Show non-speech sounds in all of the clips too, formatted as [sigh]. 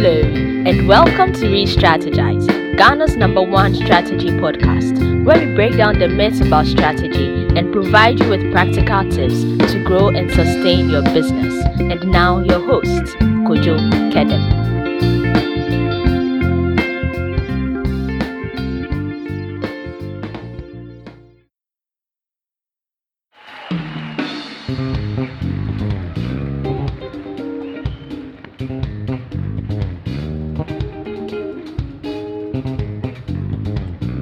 Hello, and welcome to Re Strategize, Ghana's number one strategy podcast, where we break down the myths about strategy and provide you with practical tips to grow and sustain your business. And now, your host, Kojo Kedem.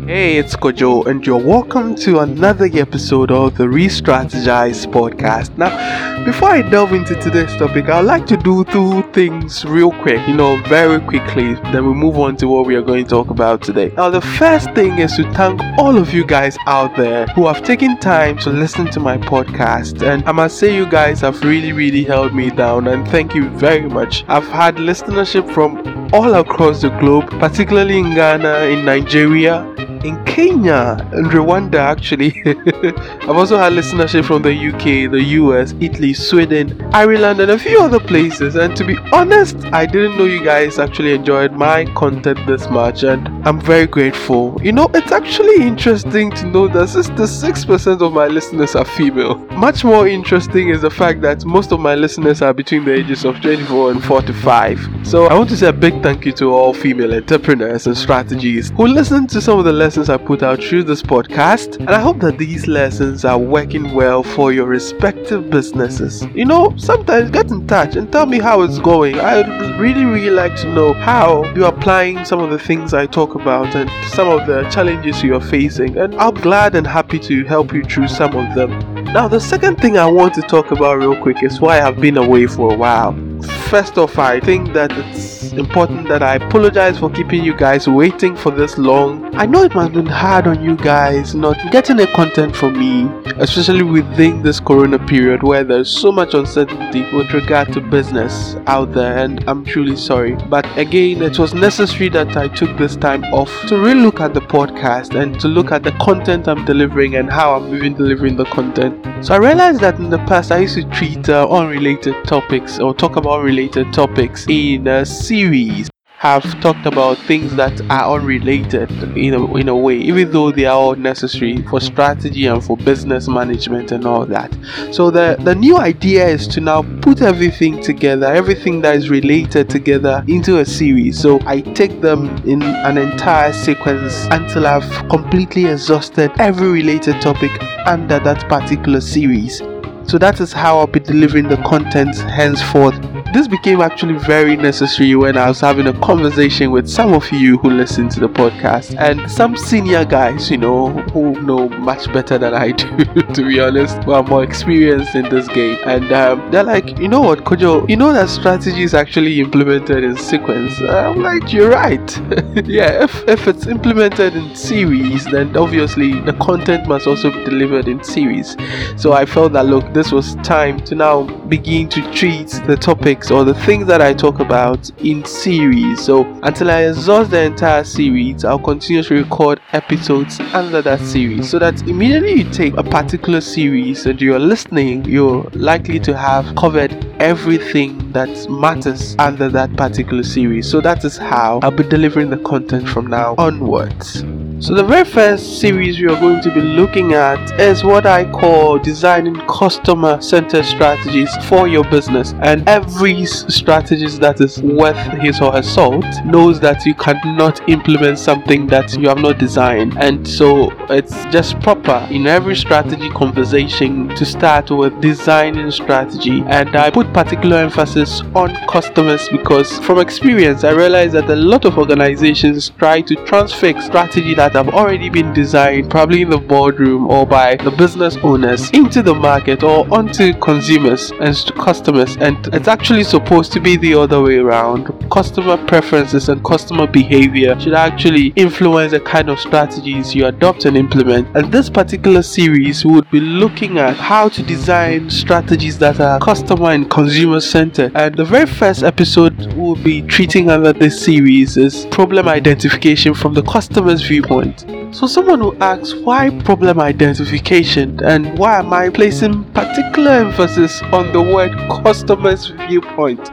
Hey, it's Kojo, and you're welcome to another episode of the Re Strategize podcast. Now, before I delve into today's topic, I'd like to do two things real quick, you know, very quickly. Then we move on to what we are going to talk about today. Now, the first thing is to thank all of you guys out there who have taken time to listen to my podcast. And I must say, you guys have really, really held me down, and thank you very much. I've had listenership from all across the globe, particularly in Ghana, in Nigeria, in Kenya and Rwanda actually. [laughs] I've also had listenership from the UK, the US, Italy, Sweden, Ireland, and a few other places. And to be honest, I didn't know you guys actually enjoyed my content this much, and I'm very grateful. You know, it's actually interesting to know that 66% of my listeners are female. Much more interesting is the fact that most of my listeners are between the ages of 24 and 45. So I want to say a big thank you to all female entrepreneurs and strategies who listen to some of the lessons lessons I put out through this podcast, and I hope that these lessons are working well for your respective businesses. You know, sometimes get in touch and tell me how it's going. I'd really, really like to know how you're applying some of the things I talk about and some of the challenges you're facing, and I'm glad and happy to help you through some of them. Now, the second thing I want to talk about real quick is why I've been away for a while. First off, I think that it's important that I apologize for keeping you guys waiting for this long. I know it must have been hard on you guys not getting the content from me, especially within this corona period where there's so much uncertainty with regard to business out there, and I'm truly sorry. But again, it was necessary that I took this time off to really look at the podcast and to look at the content I'm delivering and how I'm even delivering the content. So I realized that in the past I used to treat uh, unrelated topics or talk about unrelated topics in a series series have talked about things that are unrelated in a, in a way, even though they are all necessary for strategy and for business management and all that. So the, the new idea is to now put everything together, everything that is related together into a series. So I take them in an entire sequence until I've completely exhausted every related topic under that particular series. So that is how I'll be delivering the content henceforth this became actually very necessary when I was having a conversation with some of you who listen to the podcast and some senior guys, you know, who know much better than I [laughs] do, to be honest, who are more experienced in this game. And um, they're like, you know what, Kojo, you know that strategy is actually implemented in sequence. I'm like, you're right. [laughs] yeah, if, if it's implemented in series, then obviously the content must also be delivered in series. So I felt that, look, this was time to now begin to treat the topics or the things that I talk about in series. So until I exhaust the entire series, I'll continue to record episodes under that series so that immediately you take a particular series and you're listening, you're likely to have covered everything that matters under that particular series. So that is how I'll be delivering the content from now onwards. So, the very first series we are going to be looking at is what I call designing customer centered strategies for your business. And every strategist that is worth his or her salt knows that you cannot implement something that you have not designed. And so, it's just proper in every strategy conversation to start with designing strategy. And I put particular emphasis on customers because, from experience, I realize that a lot of organizations try to transfer strategy that that have already been designed, probably in the boardroom or by the business owners, into the market or onto consumers and customers. And it's actually supposed to be the other way around. Customer preferences and customer behavior should actually influence the kind of strategies you adopt and implement. And this particular series would be looking at how to design strategies that are customer and consumer centered. And the very first episode we'll be treating under this series is problem identification from the customer's viewpoint viewpoint. So, someone who asks why problem identification and why am I placing particular emphasis on the word customer's viewpoint?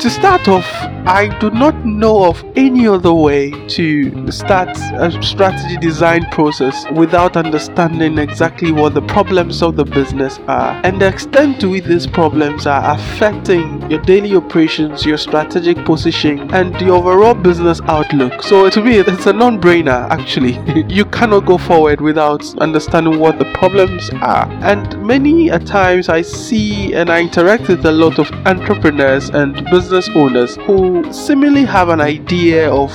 To start off, I do not know of any other way to start a strategy design process without understanding exactly what the problems of the business are and the extent to which these problems are affecting your daily operations, your strategic positioning, and the overall business outlook. So, to me, it's a non brainer actually. [laughs] you cannot go forward without understanding what the problems are. And many a times I see and I interact with a lot of entrepreneurs and business owners who seemingly have an idea of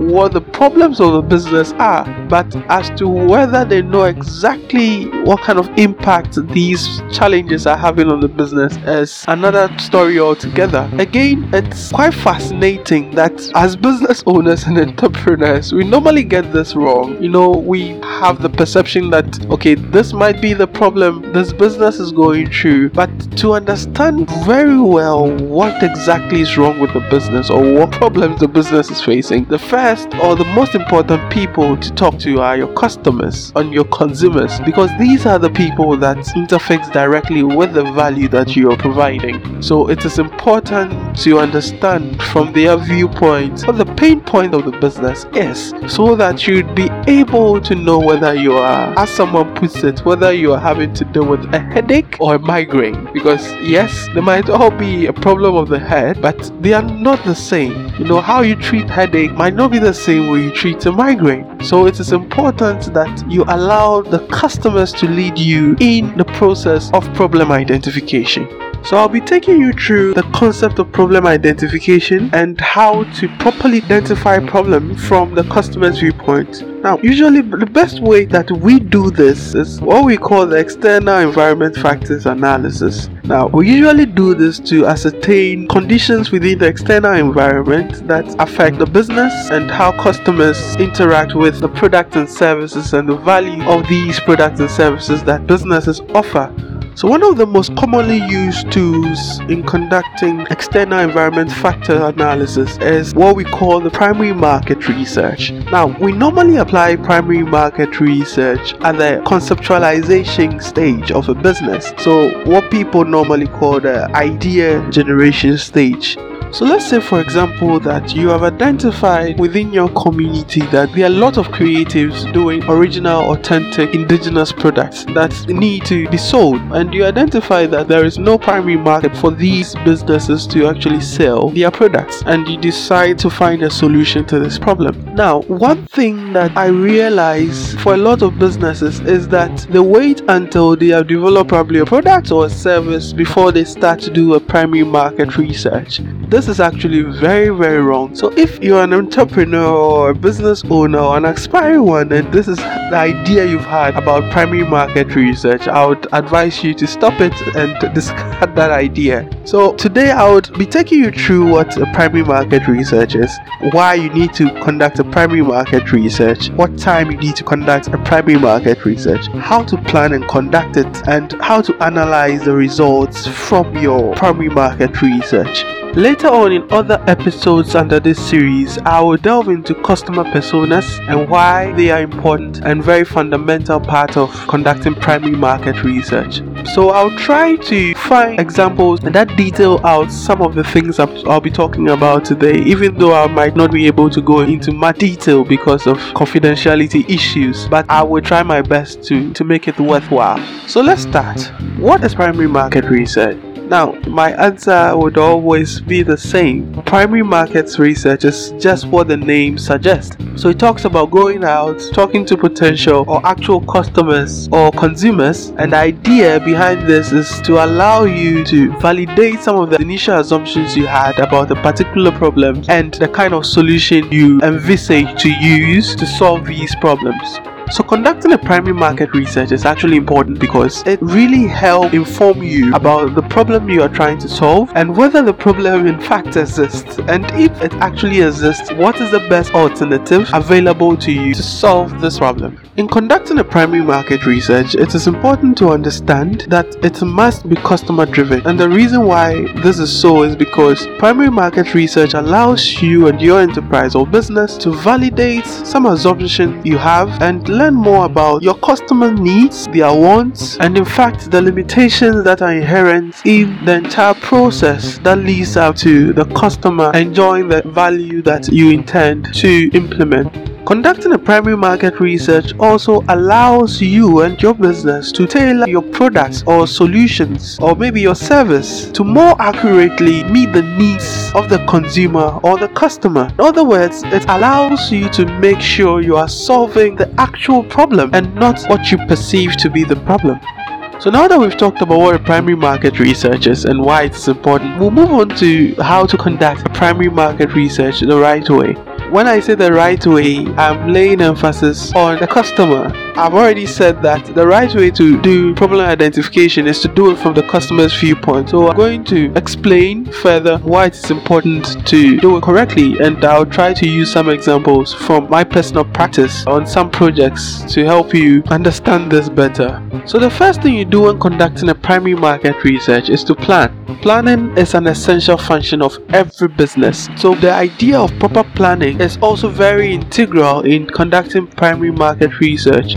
what the problems of the business are, but as to whether they know exactly what kind of impact these challenges are having on the business is another story altogether. Again, it's quite fascinating that as business owners and [laughs] entrepreneurs, we normally get this wrong. You know, we have the perception that, okay, this might be the problem this business is going through, but to understand very well what exactly is wrong with the business or what problems the business is facing, the first first or the most important people to talk to are your customers and your consumers because these are the people that interface directly with the value that you are providing. So it is important to understand from their viewpoint what the pain point of the business is so that you'd be able to know whether you are, as someone puts it, whether you are having to deal with a headache or a migraine. Because yes, they might all be a problem of the head, but they are not the same. You know, how you treat headache might not be the same way you treat a migraine. So it is important that you allow the customers to lead you in the process of problem identification. So I'll be taking you through the concept of problem identification and how to properly identify problem from the customer's viewpoint. Now, usually the best way that we do this is what we call the external environment factors analysis. Now, we usually do this to ascertain conditions within the external environment that affect the business and how customers interact with the products and services and the value of these products and services that businesses offer so, one of the most commonly used tools in conducting external environment factor analysis is what we call the primary market research. Now, we normally apply primary market research at the conceptualization stage of a business. So, what people normally call the idea generation stage. So let's say, for example, that you have identified within your community that there are a lot of creatives doing original, authentic, indigenous products that need to be sold, and you identify that there is no primary market for these businesses to actually sell their products, and you decide to find a solution to this problem. Now, one thing that I realize for a lot of businesses is that they wait until they have developed probably a product or a service before they start to do a primary market research. This this is actually very, very wrong. So, if you're an entrepreneur or a business owner or an aspiring one, and this is the idea you've had about primary market research, I would advise you to stop it and discard that idea. So, today I would be taking you through what a primary market research is, why you need to conduct a primary market research, what time you need to conduct a primary market research, how to plan and conduct it, and how to analyze the results from your primary market research. Later on in other episodes under this series, I will delve into customer personas and why they are important and very fundamental part of conducting primary market research. So I'll try to find examples that detail out some of the things I'll be talking about today, even though I might not be able to go into much detail because of confidentiality issues, but I will try my best to, to make it worthwhile. So let's start. What is primary market research? Now, my answer would always be the same. Primary markets research is just what the name suggests. So it talks about going out, talking to potential or actual customers or consumers, and the idea behind this is to allow you to validate some of the initial assumptions you had about a particular problem and the kind of solution you envisage to use to solve these problems. So conducting a primary market research is actually important because it really helps inform you about the problem you are trying to solve and whether the problem in fact exists and if it actually exists, what is the best alternative available to you to solve this problem. In conducting a primary market research, it is important to understand that it must be customer driven and the reason why this is so is because primary market research allows you and your enterprise or business to validate some assumptions you have and learn more about your customer needs, their wants, and in fact the limitations that are inherent in the entire process that leads up to the customer enjoying the value that you intend to implement. Conducting a primary market research also allows you and your business to tailor your products or solutions or maybe your service to more accurately meet the needs of the consumer or the customer. In other words, it allows you to make sure you are solving the actual problem and not what you perceive to be the problem. So now that we've talked about what a primary market research is and why it's important, we'll move on to how to conduct a primary market research the right way. When I say the right way, I'm laying emphasis on the customer. I've already said that the right way to do problem identification is to do it from the customer's viewpoint. So I'm going to explain further why it's important to do it correctly and I'll try to use some examples from my personal practice on some projects to help you understand this better. So the first thing you do when conducting a primary market research is to plan. Planning is an essential function of every business. So the idea of proper planning is also very integral in conducting primary market research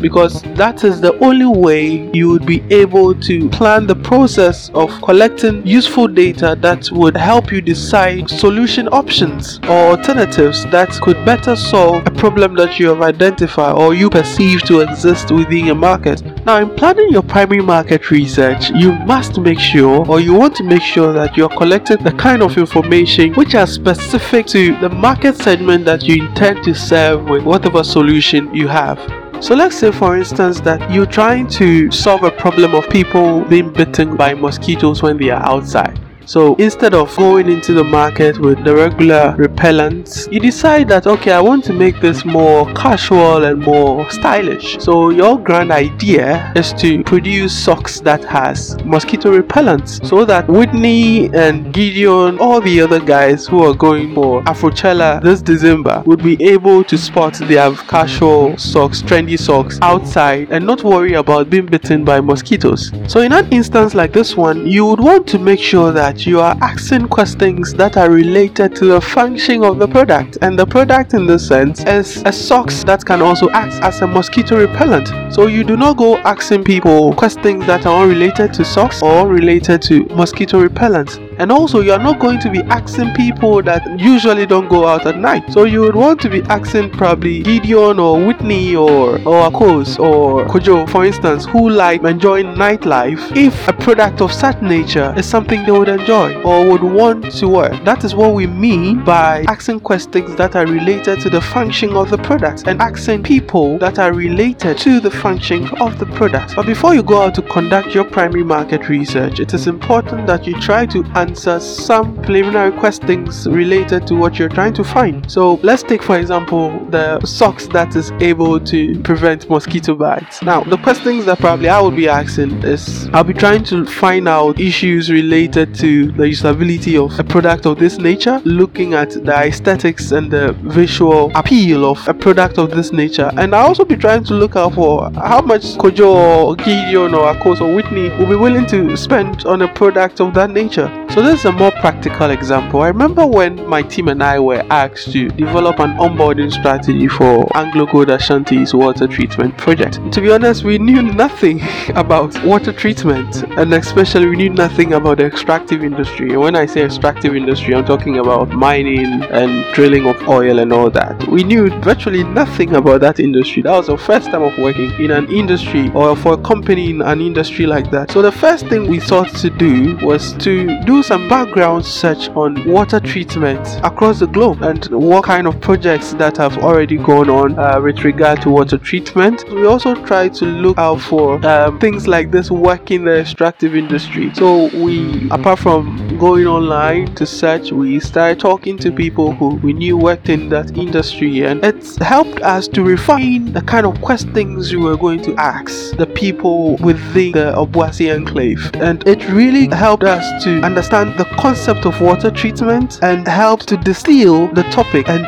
because that is the only way you would be able to plan the process of collecting useful data that would help you decide solution options or alternatives that could better solve a problem that you have identified or you perceive to exist within a market. Now, in planning your primary market research, you must make sure or you want to make sure that you're collecting the kind of information which are specific to the market segment that you intend to serve with whatever solution you have. So let's say for instance that you're trying to solve a problem of people being bitten by mosquitoes when they are outside. So instead of going into the market with the regular repellents, you decide that okay, I want to make this more casual and more stylish. So your grand idea is to produce socks that has mosquito repellents so that Whitney and Gideon, all the other guys who are going for Afrochella this December would be able to spot their casual socks, trendy socks outside and not worry about being bitten by mosquitoes. So in an instance like this one, you would want to make sure that that you are asking questions that are related to the function of the product. And the product, in this sense, is a socks that can also act as a mosquito repellent. So you do not go asking people questions that are unrelated to socks or related to mosquito repellent. And also, you are not going to be asking people that usually don't go out at night. So you would want to be asking probably Gideon or Whitney or or Akos or Kojo, for instance, who like enjoying nightlife. If a product of such nature is something they would enjoy or would want to wear, that is what we mean by asking questions that are related to the function of the product and asking people that are related to the function of the product. But before you go out to conduct your primary market research, it is important that you try to answer some preliminary questions related to what you're trying to find. So let's take for example the socks that is able to prevent mosquito bites. Now the questions that probably I would be asking is I'll be trying to find out issues related to the usability of a product of this nature, looking at the aesthetics and the visual appeal of a product of this nature, and I'll also be trying to look out for how much Kojo or Gideon or Akos or Whitney will be willing to spend on a product of that nature. So this is a more practical example. I remember when my team and I were asked to develop an onboarding strategy for Anglo Gold Ashanti's water treatment project. To be honest, we knew nothing [laughs] about water treatment and especially we knew nothing about the extractive industry. And when I say extractive industry, I'm talking about mining and drilling of oil and all that. We knew virtually nothing about that industry. That was the first time of working in an industry or for a company in an industry like that. So the first thing we sought to do was to do some background search on water treatment across the globe and what kind of projects that have already gone on uh, with regard to water treatment. We also try to look out for um, things like this work in the extractive industry. So we, apart from going online to search, we started talking to people who we knew worked in that industry, and it's helped us to refine the kind of questions we were going to ask the people within the Obuasi enclave. And it really helped us to understand understand the concept of water treatment and help to distill the topic and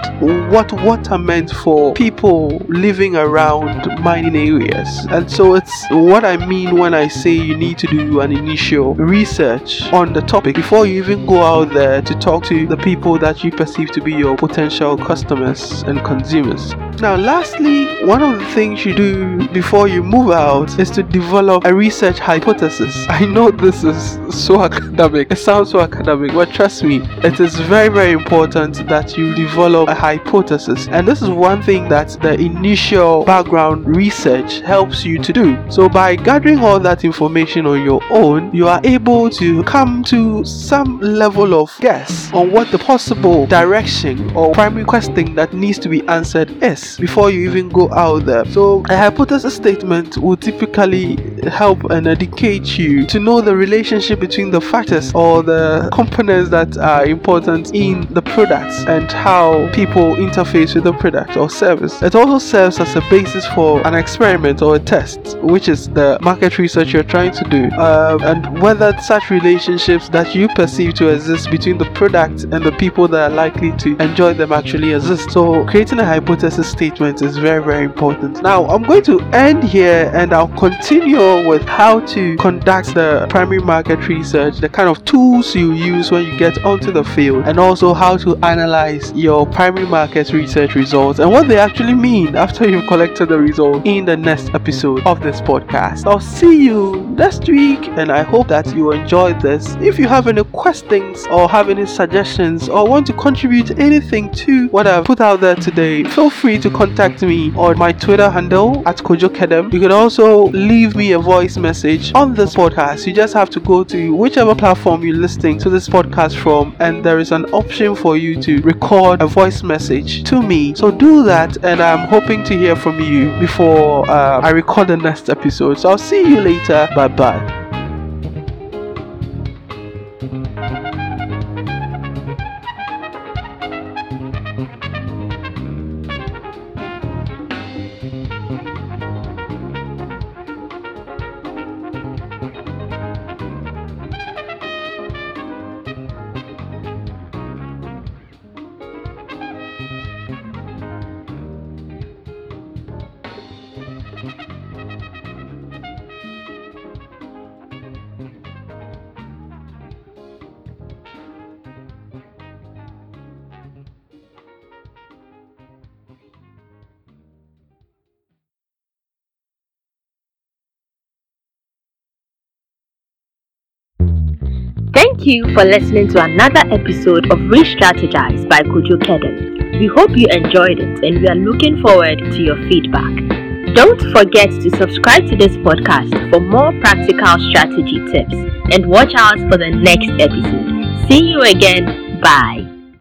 what water meant for people living around mining areas. And so it's what I mean when I say you need to do an initial research on the topic before you even go out there to talk to the people that you perceive to be your potential customers and consumers. Now, lastly, one of the things you do before you move out is to develop a research hypothesis. [laughs] I know this is so academic, sounds so academic, but trust me, it is very, very important that you develop a hypothesis. And this is one thing that the initial background research helps you to do. So, by gathering all that information on your own, you are able to come to some level of guess on what the possible direction or primary question that needs to be answered is before you even go out there. So, a hypothesis statement will typically help and educate you to know the relationship between the factors or the components that are important in the product and how people interface with the product or service. It also serves as a basis for an experiment or a test, which is the market research you're trying to do, uh, and whether such relationships that you perceive to exist between the product and the people that are likely to enjoy them actually exist. So, creating a hypothesis statement is very, very important. Now, I'm going to end here and I'll continue with how to conduct the primary market research, the kind of tools you use when you get onto the field, and also how to analyze your primary market research results and what they actually mean after you've collected the results in the next episode of this podcast. I'll see you next week and I hope that you enjoyed this. If you have any questions or have any suggestions or want to contribute anything to what I've put out there today, feel free to contact me on my Twitter handle at Kojo Kedem. You can also leave me a voice message on this podcast. You just have to go to whichever platform you're listening to this podcast from, and there is an option for you to record a voice message to me. So do that, and I'm hoping to hear from you before uh, I record the next episode. So I'll see you later. Bye bye. Thank you for listening to another episode of Re-Strategize by Kojo Kedem. We hope you enjoyed it and we are looking forward to your feedback. Don't forget to subscribe to this podcast for more practical strategy tips and watch out for the next episode. See you again. Bye.